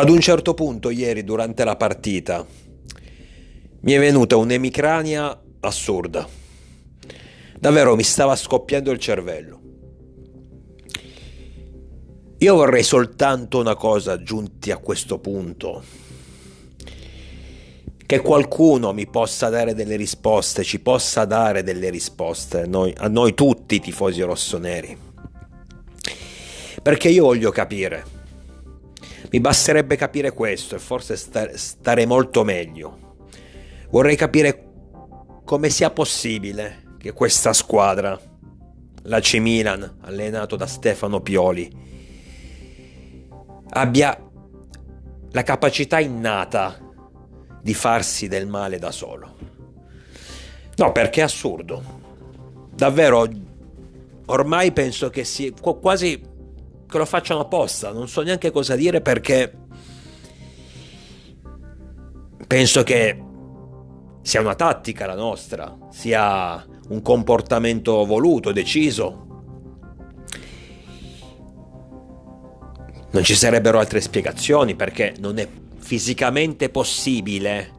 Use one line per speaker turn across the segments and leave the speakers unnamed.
Ad un certo punto, ieri, durante la partita, mi è venuta un'emicrania assurda. Davvero mi stava scoppiando il cervello. Io vorrei soltanto una cosa giunti a questo punto. Che qualcuno mi possa dare delle risposte, ci possa dare delle risposte, noi, a noi tutti tifosi rossoneri. Perché io voglio capire. Mi basterebbe capire questo e forse stare molto meglio. Vorrei capire come sia possibile che questa squadra, la C Milan, allenato da Stefano Pioli, abbia la capacità innata di farsi del male da solo. No, perché è assurdo. Davvero, ormai penso che sia quasi che lo facciano apposta, non so neanche cosa dire perché penso che sia una tattica la nostra, sia un comportamento voluto, deciso, Non ci sarebbero altre spiegazioni perché non è fisicamente possibile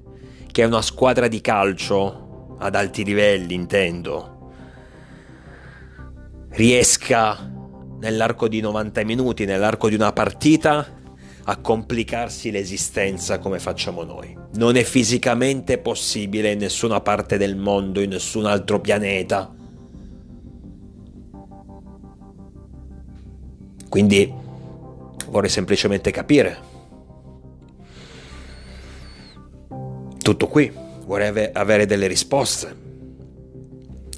che una squadra di calcio, ad alti livelli intendo, riesca nell'arco di 90 minuti, nell'arco di una partita, a complicarsi l'esistenza come facciamo noi. Non è fisicamente possibile in nessuna parte del mondo, in nessun altro pianeta. Quindi vorrei semplicemente capire. Tutto qui, vorrei avere delle risposte.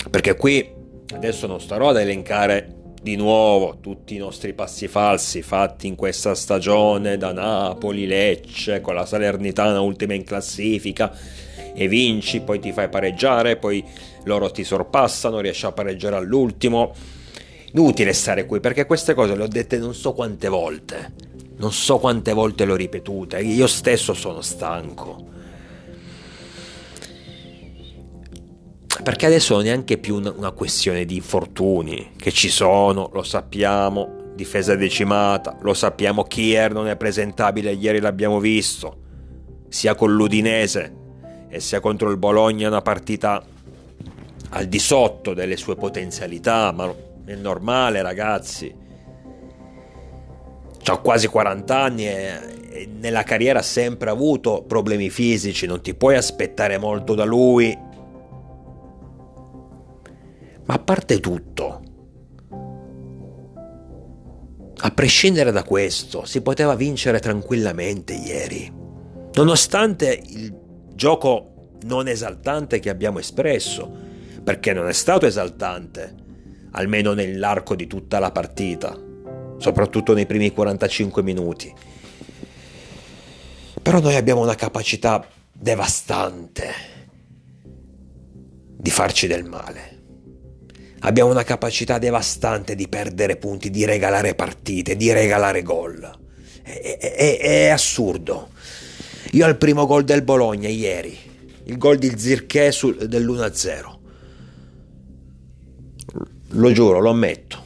Perché qui adesso non starò ad elencare di nuovo tutti i nostri passi falsi fatti in questa stagione da Napoli, Lecce, con la Salernitana ultima in classifica e vinci, poi ti fai pareggiare, poi loro ti sorpassano, riesci a pareggiare all'ultimo Inutile stare qui perché queste cose le ho dette non so quante volte. Non so quante volte le ho ripetute. Io stesso sono stanco. Perché adesso non è neanche più una, questione di infortuni che ci sono, lo sappiamo. Difesa decimata, lo sappiamo. Kier non è presentabile, ieri l'abbiamo visto. Sia con l'Udinese e sia contro il Bologna una partita al di sotto delle sue potenzialità, ma è normale, ragazzi. Ho quasi 40 anni e nella carriera ha sempre avuto problemi fisici, non ti puoi aspettare molto da lui. Ma a parte tutto, a prescindere da questo, si poteva vincere tranquillamente ieri. Nonostante il gioco non esaltante che abbiamo espresso, perché non è stato esaltante almeno nell'arco di tutta la partita, soprattutto nei primi 45 minuti. Però noi abbiamo una capacità devastante di farci del male. Abbiamo una capacità devastante di perdere punti, di regalare partite, di regalare gol. È, è, è assurdo. Io al primo gol del Bologna ieri, il gol di Zirché dell'1-0, lo giuro, lo ammetto.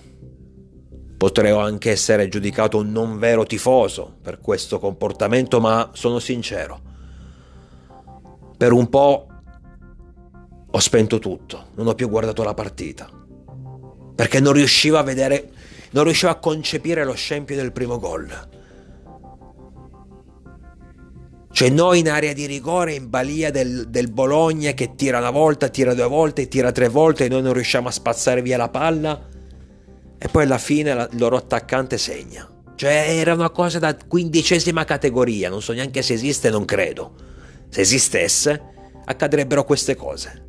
Potrei anche essere giudicato un non vero tifoso per questo comportamento, ma sono sincero. Per un po' ho spento tutto, non ho più guardato la partita. Perché non riuscivo a vedere, non riuscivo a concepire lo scempio del primo gol. Cioè noi in area di rigore in balia del, del, Bologna che tira una volta, tira due volte, tira tre volte e noi non riusciamo a spazzare via la palla e poi alla fine la, il loro attaccante segna. Cioè era una cosa da quindicesima categoria, non so neanche se esiste, non credo. Se esistesse, accadrebbero queste cose.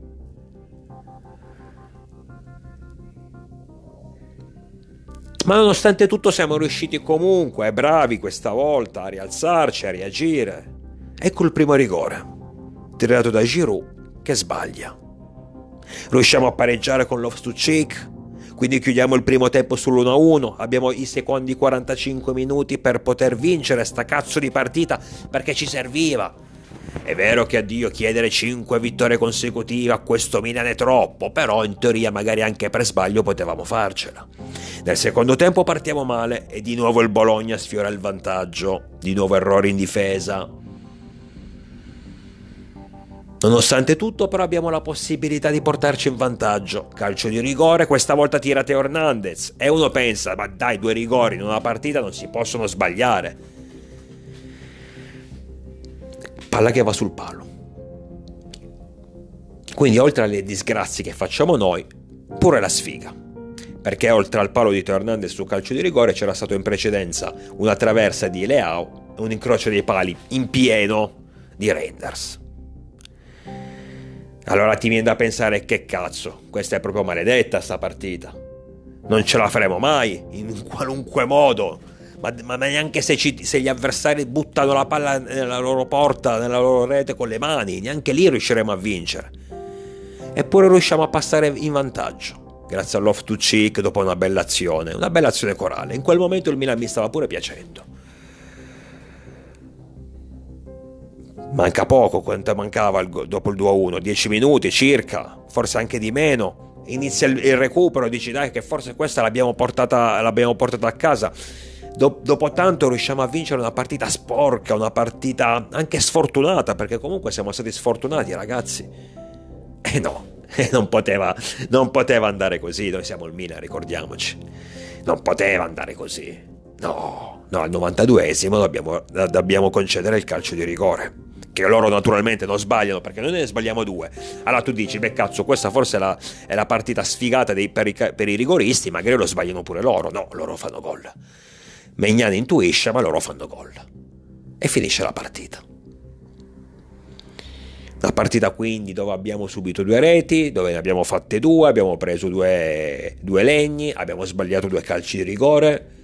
Ma nonostante tutto siamo riusciti comunque, bravi questa volta, a rialzarci, a reagire. Ecco il primo rigore, tirato da Giroud che sbaglia. Riusciamo a pareggiare con Loftus-Cheek, quindi chiudiamo il primo tempo sull'1-1, abbiamo i secondi 45 minuti per poter vincere sta cazzo di partita perché ci serviva. È vero che a Dio chiedere 5 vittorie consecutive a questo Milan è troppo, però in teoria magari anche per sbaglio potevamo farcela. Nel secondo tempo partiamo male e di nuovo il Bologna sfiora il vantaggio, di nuovo errori in difesa. Nonostante tutto, però, abbiamo la possibilità di portarci in vantaggio. Calcio di rigore, questa volta tira Teo Hernandez. E uno pensa, ma dai, due rigori in una partita non si possono sbagliare. Palla che va sul palo. Quindi, oltre alle disgrazie che facciamo noi, pure la sfiga. Perché oltre al palo di Teo Hernandez su calcio di rigore c'era stato in precedenza una traversa di Leao e un incrocio dei pali in pieno di Renders. Allora ti viene da pensare che cazzo, questa è proprio maledetta sta partita. Non ce la faremo mai, in qualunque modo. Ma, ma neanche se, ci, se, gli avversari buttano la palla nella loro porta, nella loro rete con le mani, neanche lì riusciremo a vincere. Eppure riusciamo a passare in vantaggio. Grazie all'off to cheek dopo una bella azione, una bella azione corale. In quel momento il Milan mi stava pure piacendo. Manca poco, quanto mancava dopo il 2-1? 10 minuti circa, forse anche di meno. Inizia il recupero, dici dai che forse questa l'abbiamo portata, l'abbiamo portata a casa. Dopo tanto riusciamo a vincere una partita sporca, una partita anche sfortunata, perché comunque siamo stati sfortunati ragazzi. E eh no, non poteva, non poteva andare così, noi siamo il Milan, ricordiamoci. Non poteva andare così. No, no, al 92esimo dobbiamo, dobbiamo concedere il calcio di rigore che loro naturalmente non sbagliano perché noi ne sbagliamo due. Allora tu dici, beh cazzo, questa forse è la, è la partita sfigata dei, per, i, per, i, rigoristi, magari lo sbagliano pure loro. No, loro fanno gol. Megnani intuisce, ma loro fanno gol. E finisce la partita. La partita quindi dove abbiamo subito due reti, dove ne abbiamo fatte due, abbiamo preso due, due legni, abbiamo sbagliato due calci di rigore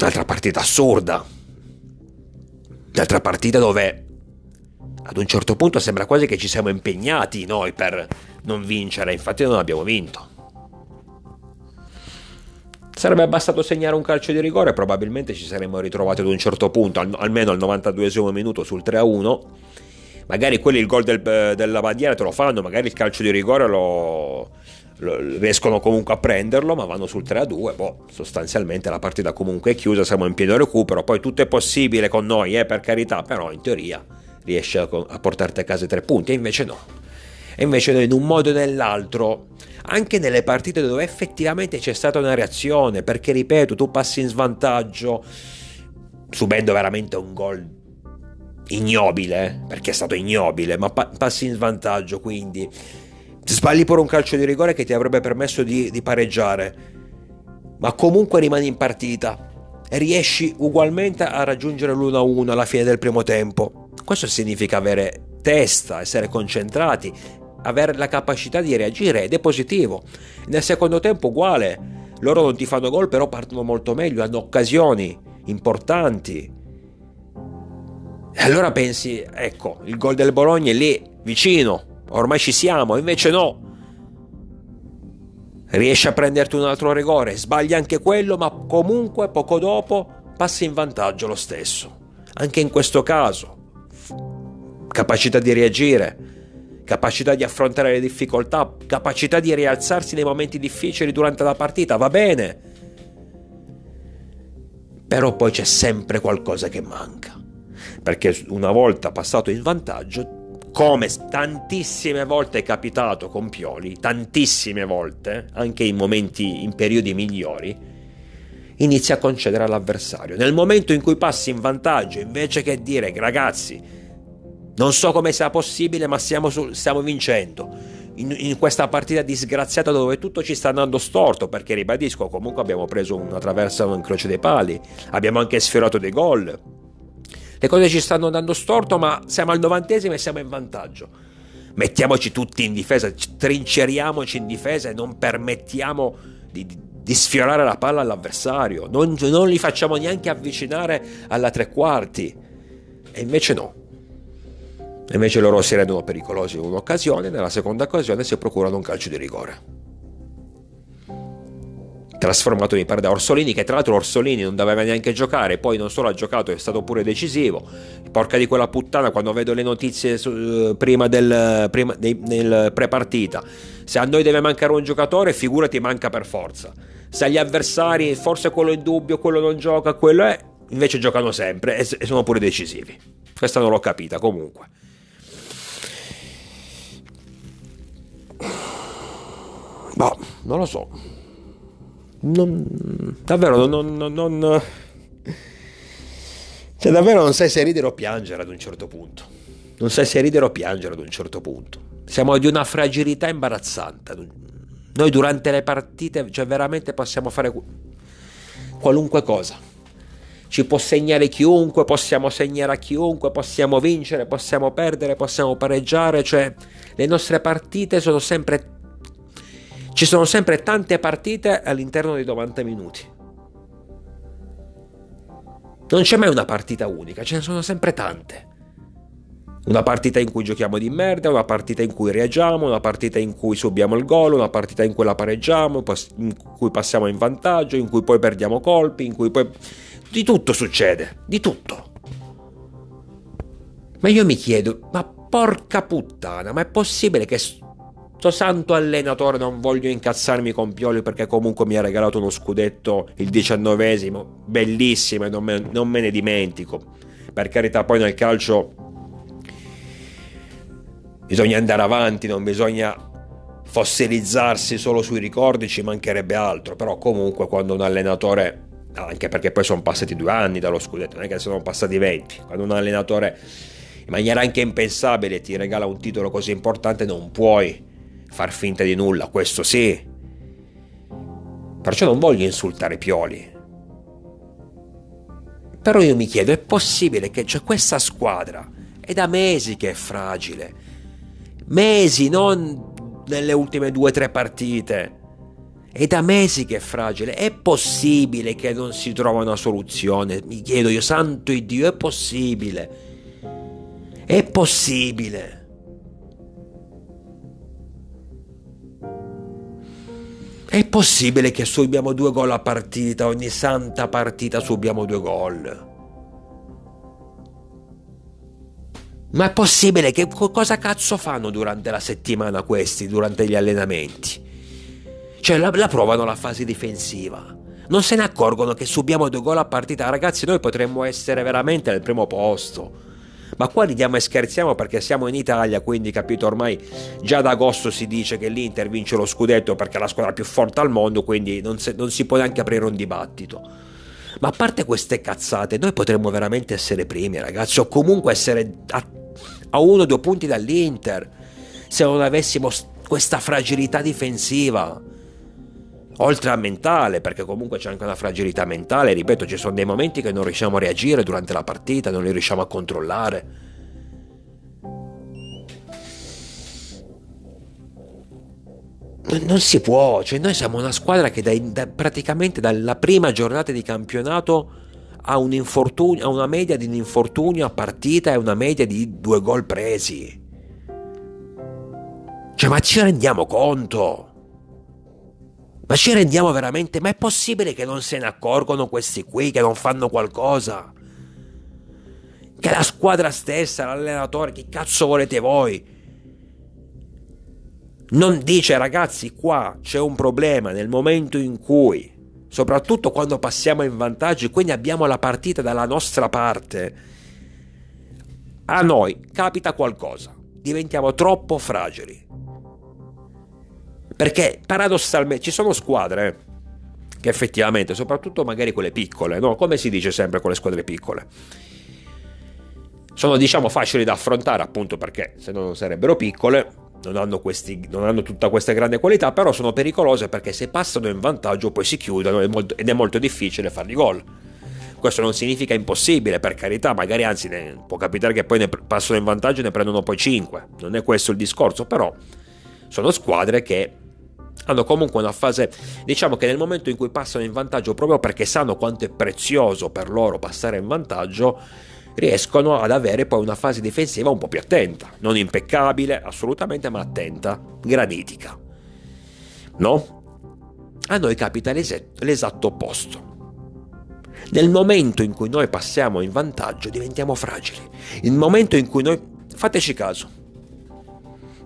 Un'altra partita assurda. Un'altra partita dove ad un certo punto sembra quasi che ci siamo impegnati noi per non vincere, infatti non abbiamo vinto. Sarebbe bastato segnare un calcio di rigore, probabilmente ci saremmo ritrovati ad un certo punto, almeno al 92 minuto sul 3-1. Magari quelli il gol del, della bandiera te lo fanno, magari il calcio di rigore lo, riescono comunque a prenderlo, ma vanno sul 3-2. Boh, sostanzialmente la partita comunque è chiusa, siamo in pieno recupero. Poi tutto è possibile con noi, eh, per carità, però in teoria riesce a, portarti a casa i tre punti, e invece no. E invece in un modo o nell'altro, anche nelle partite dove effettivamente c'è stata una reazione, perché ripeto, tu passi in svantaggio subendo veramente un gol ignobile, perché è stato ignobile, ma pa- passi in svantaggio, quindi Sbagli pure un calcio di rigore che ti avrebbe permesso di, di pareggiare, ma comunque rimani in partita e riesci ugualmente a raggiungere l'1-1 alla fine del primo tempo. Questo significa avere testa, essere concentrati, avere la capacità di reagire ed è positivo. Nel secondo tempo uguale, loro non ti fanno gol però partono molto meglio, hanno occasioni importanti. E allora pensi, ecco, il gol del Bologna è lì, vicino, ormai ci siamo, invece no. Riesci a prenderti un altro rigore, sbagli anche quello, ma comunque poco dopo passi in vantaggio lo stesso. Anche in questo caso, capacità di reagire, capacità di affrontare le difficoltà, capacità di rialzarsi nei momenti difficili durante la partita, va bene. Però poi c'è sempre qualcosa che manca. Perché una volta passato in vantaggio come tantissime volte è capitato con Pioli, tantissime volte, anche in momenti, in periodi migliori, inizia a concedere all'avversario. Nel momento in cui passi in vantaggio, invece che dire ragazzi, non so come sia possibile, ma stiamo, su, stiamo vincendo. In, in, questa partita disgraziata dove tutto ci sta andando storto, perché ribadisco, comunque abbiamo preso una traversa, un incrocio dei pali, abbiamo anche sfiorato dei gol le cose ci stanno andando storto, ma siamo al novantesimo e siamo in vantaggio. Mettiamoci tutti in difesa, trinceriamoci in difesa e non permettiamo di, di sfiorare la palla all'avversario. Non, non li facciamo neanche avvicinare alla tre quarti. E invece no. Invece loro si rendono pericolosi in un'occasione, nella seconda occasione si procurano un calcio di rigore. trasformato mi pare da Orsolini che tra l'altro Orsolini non doveva neanche giocare poi non solo ha giocato è stato pure decisivo. Porca di quella puttana quando vedo le notizie su, eh, prima del prima, dei, nel pre-partita. Se a noi deve mancare un giocatore figurati manca per forza. Se agli avversari forse quello è in dubbio quello non gioca quello è invece giocano sempre e sono pure decisivi. Questa non l'ho capita comunque non lo so. Non, davvero non, non, non cioè davvero non sai se ridere o piangere ad un certo punto. Non sai se ridere o piangere ad un certo punto. Siamo di una fragilità imbarazzante. Noi durante le partite cioè veramente possiamo fare qualunque cosa. Ci può segnare chiunque, possiamo segnare a chiunque, possiamo vincere, possiamo perdere, possiamo pareggiare, cioè le nostre partite sono sempre ci sono sempre tante partite all'interno dei 90 minuti. Non c'è mai una partita unica, ce ne sono sempre tante. Una partita in cui giochiamo di merda, una partita in cui reagiamo, una partita in cui subiamo il gol, una partita in cui la pareggiamo, in cui passiamo in vantaggio, in cui poi perdiamo colpi, in cui poi... Di tutto succede, di tutto. Ma io mi chiedo, ma porca puttana, ma è possibile che Sto santo allenatore, non voglio incazzarmi con Pioli perché comunque mi ha regalato uno scudetto, il diciannovesimo, bellissimo e non me, non me ne dimentico. Per carità, poi nel calcio bisogna andare avanti, non bisogna fossilizzarsi solo sui ricordi, ci mancherebbe altro, però comunque quando un allenatore, anche perché poi sono passati due anni dallo scudetto, non è che sono passati venti, quando un allenatore in maniera anche impensabile ti regala un titolo così importante non puoi far finta di nulla, questo sì. Perciò non voglio insultare Pioli. Però io mi chiedo, è possibile che c'è questa squadra? È da mesi che è fragile. Mesi, non nelle ultime due o tre partite. È da mesi che è fragile. È possibile che non si trova una soluzione? Mi chiedo io, santo Dio, è possibile? È possibile? È possibile che subiamo due gol a partita, ogni santa partita subiamo due gol? Ma è possibile che cosa cazzo fanno durante la settimana questi, durante gli allenamenti? Cioè la, la provano la fase difensiva. Non se ne accorgono che subiamo due gol a partita. Ragazzi, noi potremmo essere veramente al primo posto. Ma qua ridiamo e scherziamo perché siamo in Italia, quindi capito ormai già ad agosto si dice che l'Inter vince lo scudetto perché è la squadra più forte al mondo, quindi non, se, non si può neanche aprire un dibattito. Ma a parte queste cazzate, noi potremmo veramente essere primi, ragazzi, o comunque essere a, a uno o due punti dall'Inter, se non avessimo questa fragilità difensiva oltre a mentale, perché comunque c'è anche una fragilità mentale, ripeto, ci sono dei momenti che non riusciamo a reagire durante la partita, non li riusciamo a controllare. Non si può, cioè noi siamo una squadra che da, da, praticamente dalla prima giornata di campionato ha, un ha una media di un infortunio a partita e una media di due gol presi. Cioè, ma ci rendiamo conto? Ma ci rendiamo veramente? Ma è possibile che non se ne accorgono questi qui, che non fanno qualcosa? Che la squadra stessa, l'allenatore, chi cazzo volete voi? Non dice ragazzi qua c'è un problema nel momento in cui, soprattutto quando passiamo in vantaggio quindi abbiamo la partita dalla nostra parte, a noi capita qualcosa, diventiamo troppo fragili. Perché paradossalmente ci sono squadre che effettivamente, soprattutto magari quelle piccole, no? come si dice sempre con le squadre piccole, sono diciamo facili da affrontare appunto perché se no non sarebbero piccole, non hanno, questi, non hanno, tutta questa grande qualità, però sono pericolose perché se passano in vantaggio poi si chiudono ed è molto difficile farli gol. Questo non significa impossibile, per carità, magari anzi ne, può capitare che poi ne passano in vantaggio e ne prendono poi 5, non è questo il discorso, però sono squadre che hanno comunque una fase, diciamo che nel momento in cui passano in vantaggio, proprio perché sanno quanto è prezioso per loro passare in vantaggio, riescono ad avere poi una fase difensiva un po' più attenta, non impeccabile assolutamente, ma attenta, granitica. No? A noi capita l'esatto opposto. Nel momento in cui noi passiamo in vantaggio diventiamo fragili. Il momento in cui noi... Fateci caso.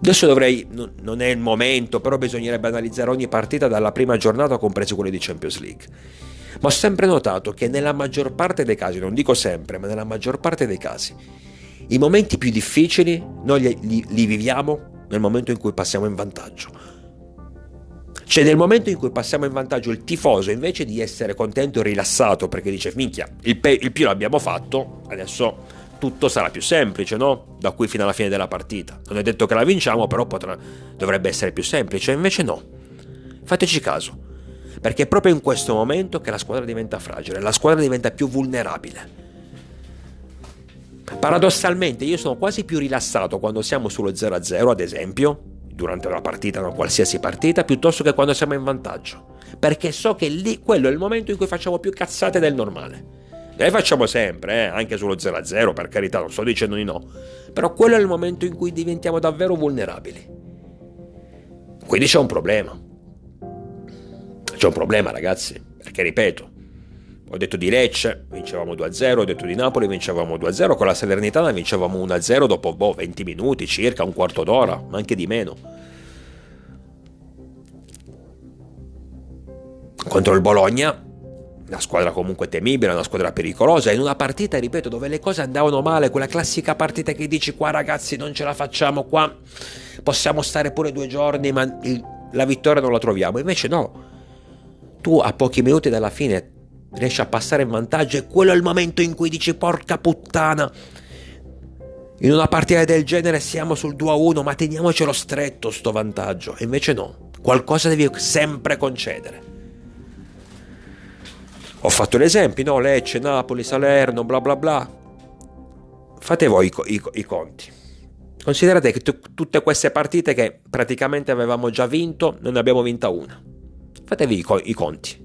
Adesso dovrei... Non è il momento, però bisognerebbe analizzare ogni partita dalla prima giornata, comprese quelle di Champions League. Ma ho sempre notato che nella maggior parte dei casi, non dico sempre, ma nella maggior parte dei casi, i momenti più difficili noi li, li, li viviamo nel momento in cui passiamo in vantaggio. Cioè nel momento in cui passiamo in vantaggio il tifoso invece di essere contento e rilassato perché dice minchia il, pe- il più l'abbiamo fatto, adesso tutto sarà più semplice, no? Da qui fino alla fine della partita. Non è detto che la vinciamo, però potrà, dovrebbe essere più semplice, invece no. Fateci caso, perché è proprio in questo momento che la squadra diventa fragile, la squadra diventa più vulnerabile. Paradossalmente io sono quasi più rilassato quando siamo sullo 0-0, ad esempio, durante una partita, una qualsiasi partita, piuttosto che quando siamo in vantaggio. Perché so che lì quello è il momento in cui facciamo più cazzate del normale. Le facciamo sempre, eh? anche sullo 0-0, per carità, non sto dicendo di no. Però quello è il momento in cui diventiamo davvero vulnerabili. Quindi c'è un problema. C'è un problema, ragazzi, perché ripeto, ho detto di Lecce, vincevamo 2-0, ho detto di Napoli, vincevamo 2-0, con la Salernitana vincevamo 1-0 dopo boh, 20 minuti circa, un quarto d'ora, ma anche di meno. Contro il Bologna, una squadra comunque temibile, una squadra pericolosa, in una partita, ripeto, dove le cose andavano male, quella classica partita che dici qua ragazzi non ce la facciamo, qua possiamo stare pure due giorni, ma il, la vittoria non la troviamo. Invece no, tu a pochi minuti dalla fine riesci a passare in vantaggio e quello è il momento in cui dici porca puttana. In una partita del genere siamo sul 2-1, ma teniamocelo stretto sto vantaggio. Invece no, qualcosa devi sempre concedere. Ho fatto l'esempio, no? Lecce, Napoli, Salerno, bla bla bla. Fate voi i, i, i conti. Considerate che t- tutte queste partite che praticamente avevamo già vinto, non ne abbiamo vinta una. Fatevi i, co- i conti.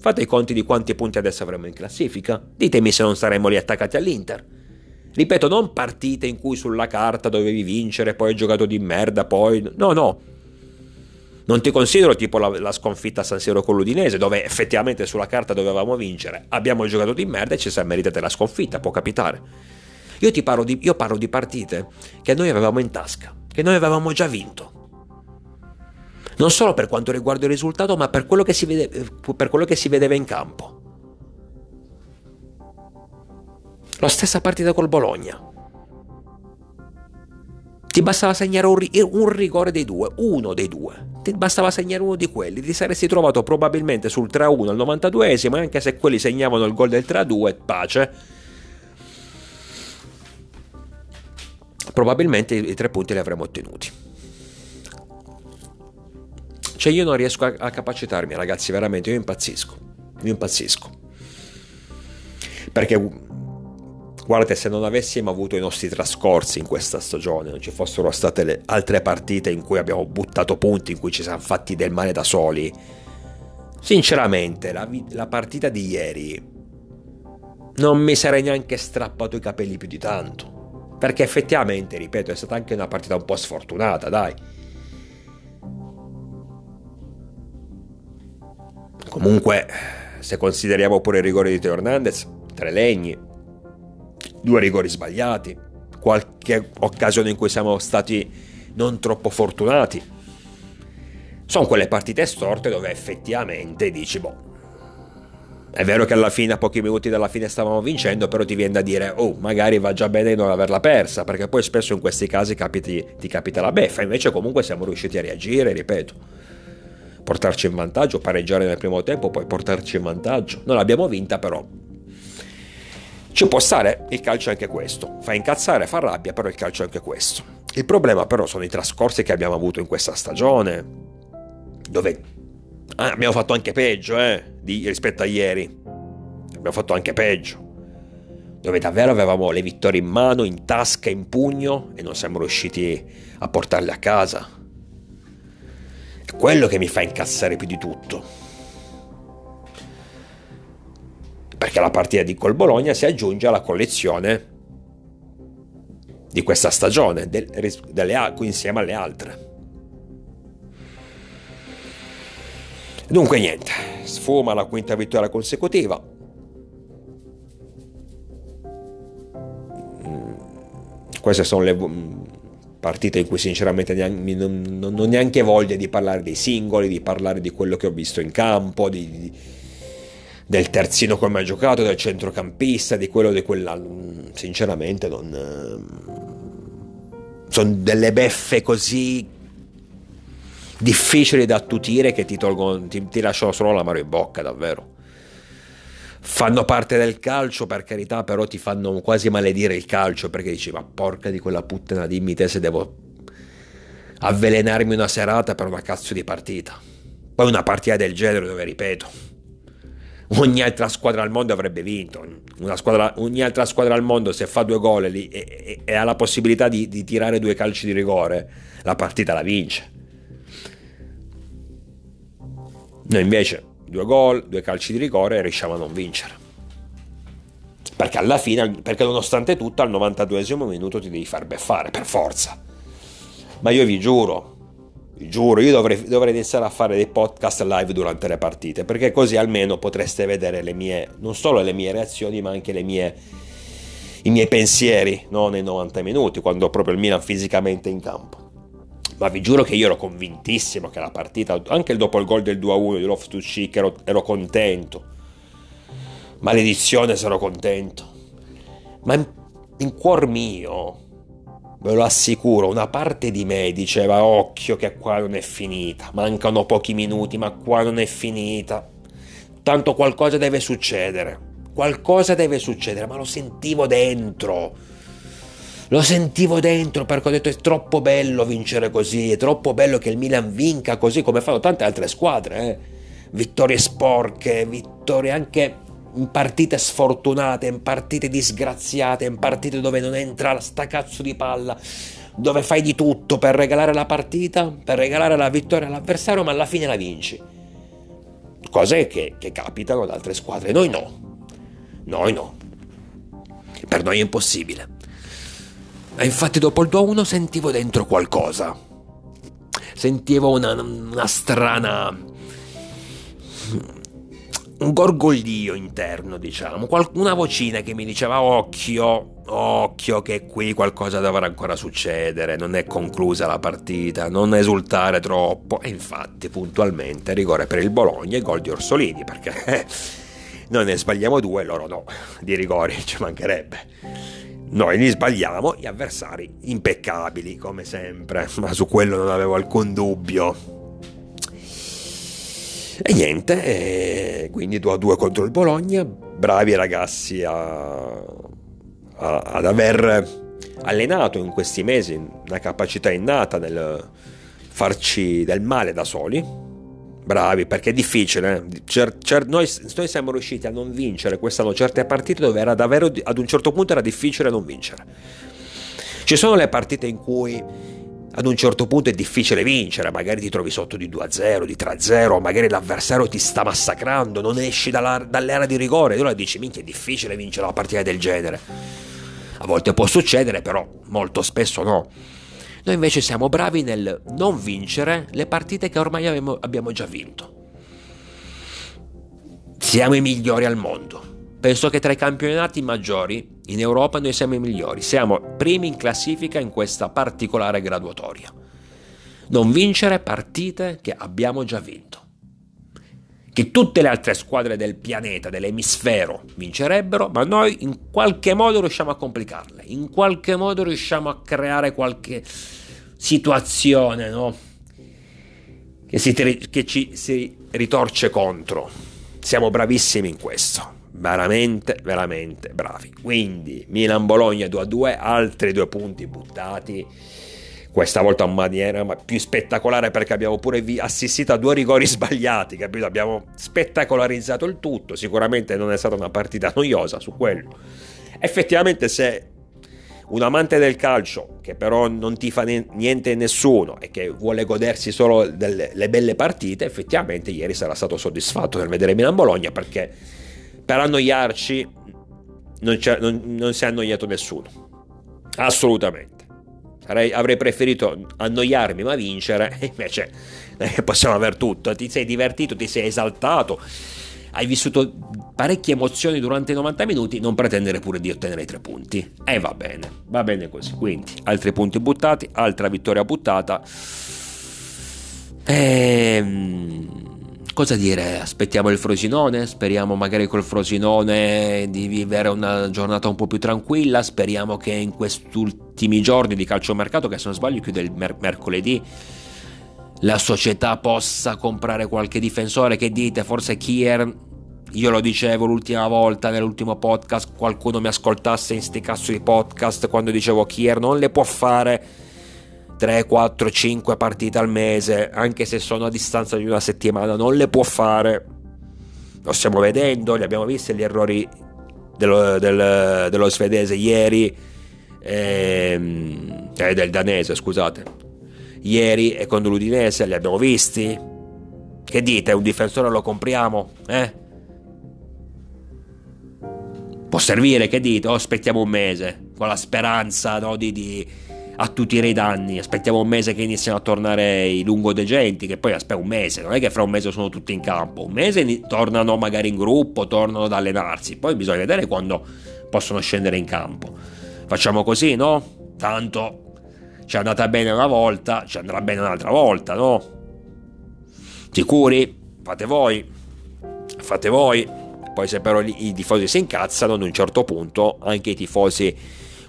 Fate i conti di quanti punti adesso avremo in classifica. Ditemi se non saremmo lì attaccati all'Inter. Ripeto, non partite in cui sulla carta dovevi vincere, poi hai giocato di merda, poi... No, no. Non ti considero tipo la, la sconfitta a San Siro con l'Udinese, dove effettivamente sulla carta dovevamo vincere. Abbiamo giocato di merda e ci siamo meritati la sconfitta, può capitare. Io, ti parlo di, io parlo di partite che noi avevamo in tasca, che noi avevamo già vinto non solo per quanto riguarda il risultato, ma per quello che si, vede, per quello che si vedeva in campo. La stessa partita col Bologna. Ti bastava segnare un, un, rigore dei due, uno dei due. Ti bastava segnare uno di quelli. Ti saresti trovato probabilmente sul 3-1 al 92esimo, anche se quelli segnavano il gol del 3-2, pace. Probabilmente i tre punti li avremmo ottenuti. Cioè io non riesco a, a capacitarmi, ragazzi, veramente, io impazzisco. Io impazzisco. Perché guardate, se non avessimo avuto i nostri trascorsi in questa stagione, non ci fossero state le altre partite in cui abbiamo buttato punti, in cui ci siamo fatti del male da soli, sinceramente la, la partita di ieri non mi sarei neanche strappato i capelli più di tanto. Perché effettivamente, ripeto, è stata anche una partita un po' sfortunata, dai. Comunque, se consideriamo pure il rigore di Teo Hernandez, tre legni, due rigori sbagliati, qualche occasione in cui siamo stati non troppo fortunati. Sono quelle partite storte dove effettivamente dici, boh, è vero che alla fine, a pochi minuti dalla fine stavamo vincendo, però ti viene da dire, oh, magari va già bene non averla persa, perché poi spesso in questi casi capiti, ti capita la beffa, invece comunque siamo riusciti a reagire, ripeto portarci in vantaggio, pareggiare nel primo tempo, poi portarci in vantaggio. Non l'abbiamo vinta però. Ci può stare, il calcio è anche questo. Fa incazzare, fa rabbia, però il calcio è anche questo. Il problema però sono i trascorsi che abbiamo avuto in questa stagione, dove ah, abbiamo fatto anche peggio eh, di, rispetto a ieri. Abbiamo fatto anche peggio. Dove davvero avevamo le vittorie in mano, in tasca, in pugno e non siamo riusciti a portarle a casa quello che mi fa incazzare più di tutto. Perché la partita di col Bologna si aggiunge alla collezione di questa stagione, del, delle, insieme alle altre. Dunque niente, sfuma la quinta vittoria consecutiva. Mm, queste sono le mm, partite in cui sinceramente non, non, ho neanche voglia di parlare dei singoli, di parlare di quello che ho visto in campo, di, di, del terzino come ha giocato, del centrocampista, di quello di quella... Sinceramente non... Sono delle beffe così difficili da attutire che ti, tolgono, ti, ti lasciano solo l'amaro in bocca, davvero. Fanno parte del calcio, per carità, però ti fanno quasi maledire il calcio perché dici, ma porca di quella puttana, dimmi te se devo avvelenarmi una serata per una cazzo di partita. Poi una partita del genere dove, ripeto, ogni altra squadra al mondo avrebbe vinto. Squadra, ogni altra squadra al mondo, se fa due gol e, e, e ha la possibilità di, di tirare due calci di rigore, la partita la vince. Noi invece due gol, due calci di rigore riusciamo a non vincere. Perché alla fine, perché nonostante tutto, al 92esimo minuto ti devi far beffare, per forza. Ma io vi giuro, giuro, io dovrei, dovrei iniziare a fare dei podcast live durante le partite, perché così almeno potreste vedere le mie, non solo le mie reazioni, ma anche mie, i miei pensieri no? nei 90 minuti, quando proprio il Milan fisicamente in campo ma vi giuro che io ero convintissimo che la partita, anche dopo il gol del 2-1 di Loftus Cheek, ero, ero contento. Maledizione, ero contento. Ma in, in cuor mio, ve lo assicuro, una parte di me diceva occhio che qua non è finita, mancano pochi minuti, ma qua non è finita. Tanto qualcosa deve succedere. Qualcosa deve succedere, ma lo sentivo dentro lo sentivo dentro perché ho detto è troppo bello vincere così, è troppo bello che il Milan vinca così come fanno tante altre squadre. Eh? Vittorie sporche, vittorie anche in partite sfortunate, in partite disgraziate, in partite dove non entra sta cazzo di palla, dove fai di tutto per regalare la partita, per regalare la vittoria all'avversario, ma alla fine la vinci. Cose che, che capitano ad altre squadre, noi no. Noi no. Per noi è impossibile. E infatti dopo il 2-1 sentivo dentro qualcosa. Sentivo una, una strana... Un gorgoglio interno, diciamo. una vocina che mi diceva occhio, occhio che qui qualcosa dovrà ancora succedere, non è conclusa la partita, non esultare troppo. E infatti puntualmente rigore per il Bologna e gol di Orsolini, perché noi ne sbagliamo due, loro no, di rigori ci mancherebbe. Noi li sbagliamo, gli avversari impeccabili come sempre, ma su quello non avevo alcun dubbio. E niente, e quindi 2 a 2 contro il Bologna, bravi ragazzi a, a, ad aver allenato in questi mesi una capacità innata nel farci del male da soli, bravi perché è difficile. Eh. Cer- cer- noi, noi, siamo riusciti a non vincere quest'anno certe partite dove era davvero ad un certo punto era difficile non vincere. Ci sono le partite in cui ad un certo punto è difficile vincere, magari ti trovi sotto di 2-0, di 3-0, magari l'avversario ti sta massacrando, non esci dalla, dall'era di rigore, e allora dici minchia è difficile vincere una partita del genere. A volte può succedere, però molto spesso no. Noi invece siamo bravi nel non vincere le partite che ormai abbiamo, abbiamo già vinto. Siamo i migliori al mondo. Penso che tra i campionati maggiori in Europa noi siamo i migliori. Siamo primi in classifica in questa particolare graduatoria. Non vincere partite che abbiamo già vinto. Che tutte le altre squadre del pianeta, dell'emisfero, vincerebbero, ma noi in qualche modo riusciamo a complicarle. In qualche modo riusciamo a creare qualche situazione, no? Che, si, che ci si ritorce contro. Siamo bravissimi in questo. Veramente, veramente bravi. Quindi Milan-Bologna 2-2, altri due punti buttati. Questa volta in maniera più spettacolare perché abbiamo pure assistito a due rigori sbagliati, capito? Abbiamo spettacolarizzato il tutto. Sicuramente non è stata una partita noiosa su quello. Effettivamente, se un amante del calcio che però non ti fa niente nessuno e che vuole godersi solo delle belle partite, effettivamente ieri sarà stato soddisfatto nel vedere Milan-Bologna perché per annoiarci non, non, non si è annoiato nessuno. Assolutamente. Avrei preferito annoiarmi ma vincere, invece eh, possiamo aver tutto. Ti sei divertito, ti sei esaltato, hai vissuto parecchie emozioni durante i 90 minuti, non pretendere pure di ottenere i tre punti. E va bene, va bene così. Quindi, altri punti buttati, altra vittoria buttata. Ehm cosa dire? Aspettiamo il Frosinone, speriamo magari col Frosinone di vivere una giornata un po' più tranquilla, speriamo che in questi ultimi giorni di calciomercato, che se non sbaglio chiude il mer- mercoledì, la società possa comprare qualche difensore, che dite? Forse Kier, io lo dicevo l'ultima volta nell'ultimo podcast, qualcuno mi ascoltasse in sti cazzo di podcast quando dicevo Kier non le può fare 3, 4, 5 partite al mese, anche se sono a distanza di una settimana, non le può fare. Lo stiamo vedendo, li abbiamo visti gli errori dello, del, dello svedese ieri, ehm, cioè del danese, scusate. Ieri e con l'Udinese li abbiamo visti. Che dite, un difensore lo compriamo? Eh? Può servire, che dite? O aspettiamo un mese, con la speranza no, di, di attutire i danni. Aspettiamo un mese che iniziano a tornare i lungodegenti, che poi aspetta un mese, non è che fra un mese sono tutti in campo, un mese tornano magari in gruppo, tornano ad allenarsi, poi bisogna vedere quando possono scendere in campo. Facciamo così, no? Tanto ci è andata bene una volta, ci andrà bene un'altra volta, no? Sicuri? Fate voi, fate voi. Poi se però i tifosi si incazzano, ad un certo punto anche i tifosi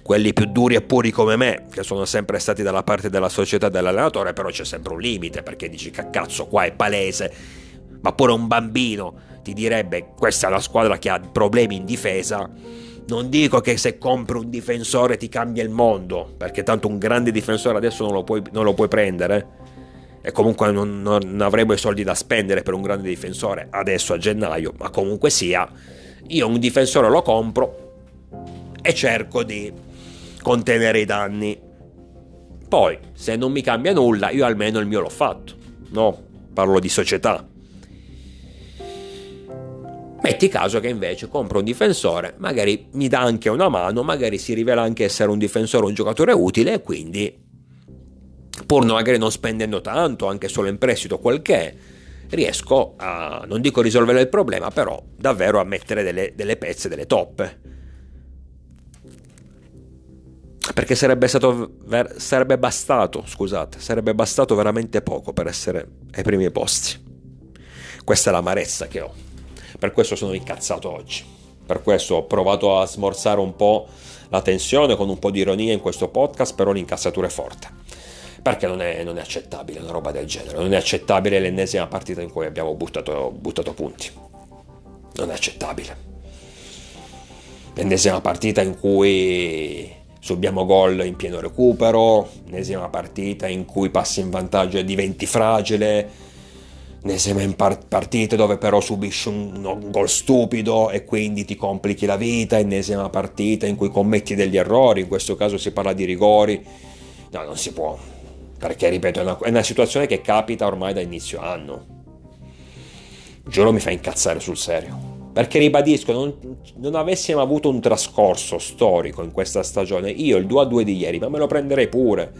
quelli più duri e puri come me, che sono sempre stati dalla parte della società dell'allenatore, però c'è sempre un limite, perché dici cazzo qua è palese, ma pure un bambino ti direbbe questa è la squadra che ha problemi in difesa. Non dico che se compri un difensore ti cambia il mondo, perché tanto un grande difensore adesso non lo puoi, non lo puoi prendere. E comunque non, non avremo i soldi da spendere per un grande difensore adesso a gennaio, ma comunque sia, io un difensore lo compro e cerco di contenere i danni. Poi, se non mi cambia nulla, io almeno il mio l'ho fatto. No, parlo di società. Metti caso che invece compro un difensore, magari mi dà anche una mano, magari si rivela anche essere un difensore, un giocatore utile e quindi, pur magari non spendendo tanto, anche solo in prestito quel che è, riesco a, non dico risolvere il problema, però davvero a mettere delle, delle pezze, delle toppe perché sarebbe, stato, sarebbe bastato, scusate, sarebbe bastato veramente poco per essere ai primi posti. Questa è l'amarezza che ho. Per questo sono incazzato oggi. Per questo ho provato a smorzare un po' la tensione con un po' di ironia in questo podcast, però l'incazzatura è forte. Perché non è, non è accettabile una roba del genere. Non è accettabile l'ennesima partita in cui abbiamo buttato, buttato punti. Non è accettabile. L'ennesima partita in cui subiamo gol in pieno recupero, nesima partita in cui passi in vantaggio e diventi fragile, nesima par- partite dove però subisci un, un, gol stupido e quindi ti complichi la vita, ennesima partita in cui commetti degli errori, in questo caso si parla di rigori, no non si può, perché ripeto è una, è una situazione che capita ormai da inizio anno, giuro mi fa incazzare sul serio. Perché ribadisco, non, non, avessimo avuto un trascorso storico in questa stagione, io il 2-2 di ieri, ma me lo prenderei pure.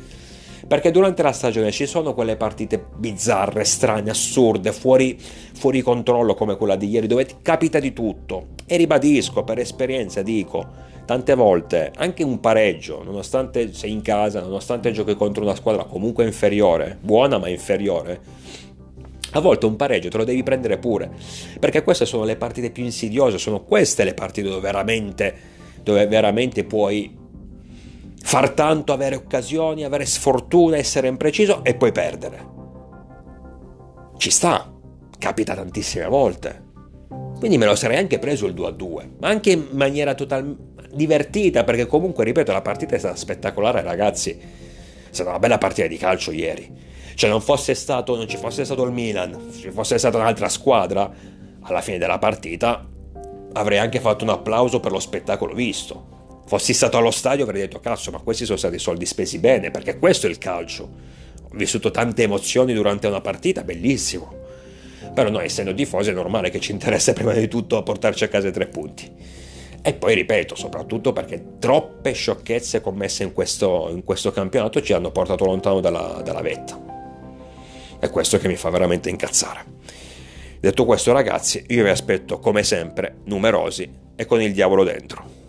Perché durante la stagione ci sono quelle partite bizzarre, strane, assurde, fuori, fuori controllo come quella di ieri, dove capita di tutto. E ribadisco, per esperienza dico, tante volte anche un pareggio, nonostante sei in casa, nonostante giochi contro una squadra comunque inferiore, buona ma inferiore, a volte un pareggio te lo devi prendere pure, perché queste sono le partite più insidiose, sono queste le partite dove veramente, dove veramente puoi far tanto, avere occasioni, avere sfortuna, essere impreciso e poi perdere. Ci sta, capita tantissime volte. Quindi me lo sarei anche preso il 2-2, ma anche in maniera totalmente divertita, perché comunque, ripeto, la partita è stata spettacolare, ragazzi. È stata una bella partita di calcio ieri cioè non stato, non ci fosse stato il Milan, ci fosse stata un'altra squadra, alla fine della partita avrei anche fatto un applauso per lo spettacolo visto. Fossi stato allo stadio avrei detto cazzo, ma questi sono stati soldi spesi bene, perché questo è il calcio. Ho vissuto tante emozioni durante una partita, bellissimo. Però noi essendo tifosi è normale che ci interessa prima di tutto portarci a casa i tre punti. E poi ripeto, soprattutto perché troppe sciocchezze commesse in questo, in questo campionato ci hanno portato lontano dalla, dalla vetta. È questo che mi fa veramente incazzare. Detto questo ragazzi, io vi aspetto come sempre numerosi e con il diavolo dentro.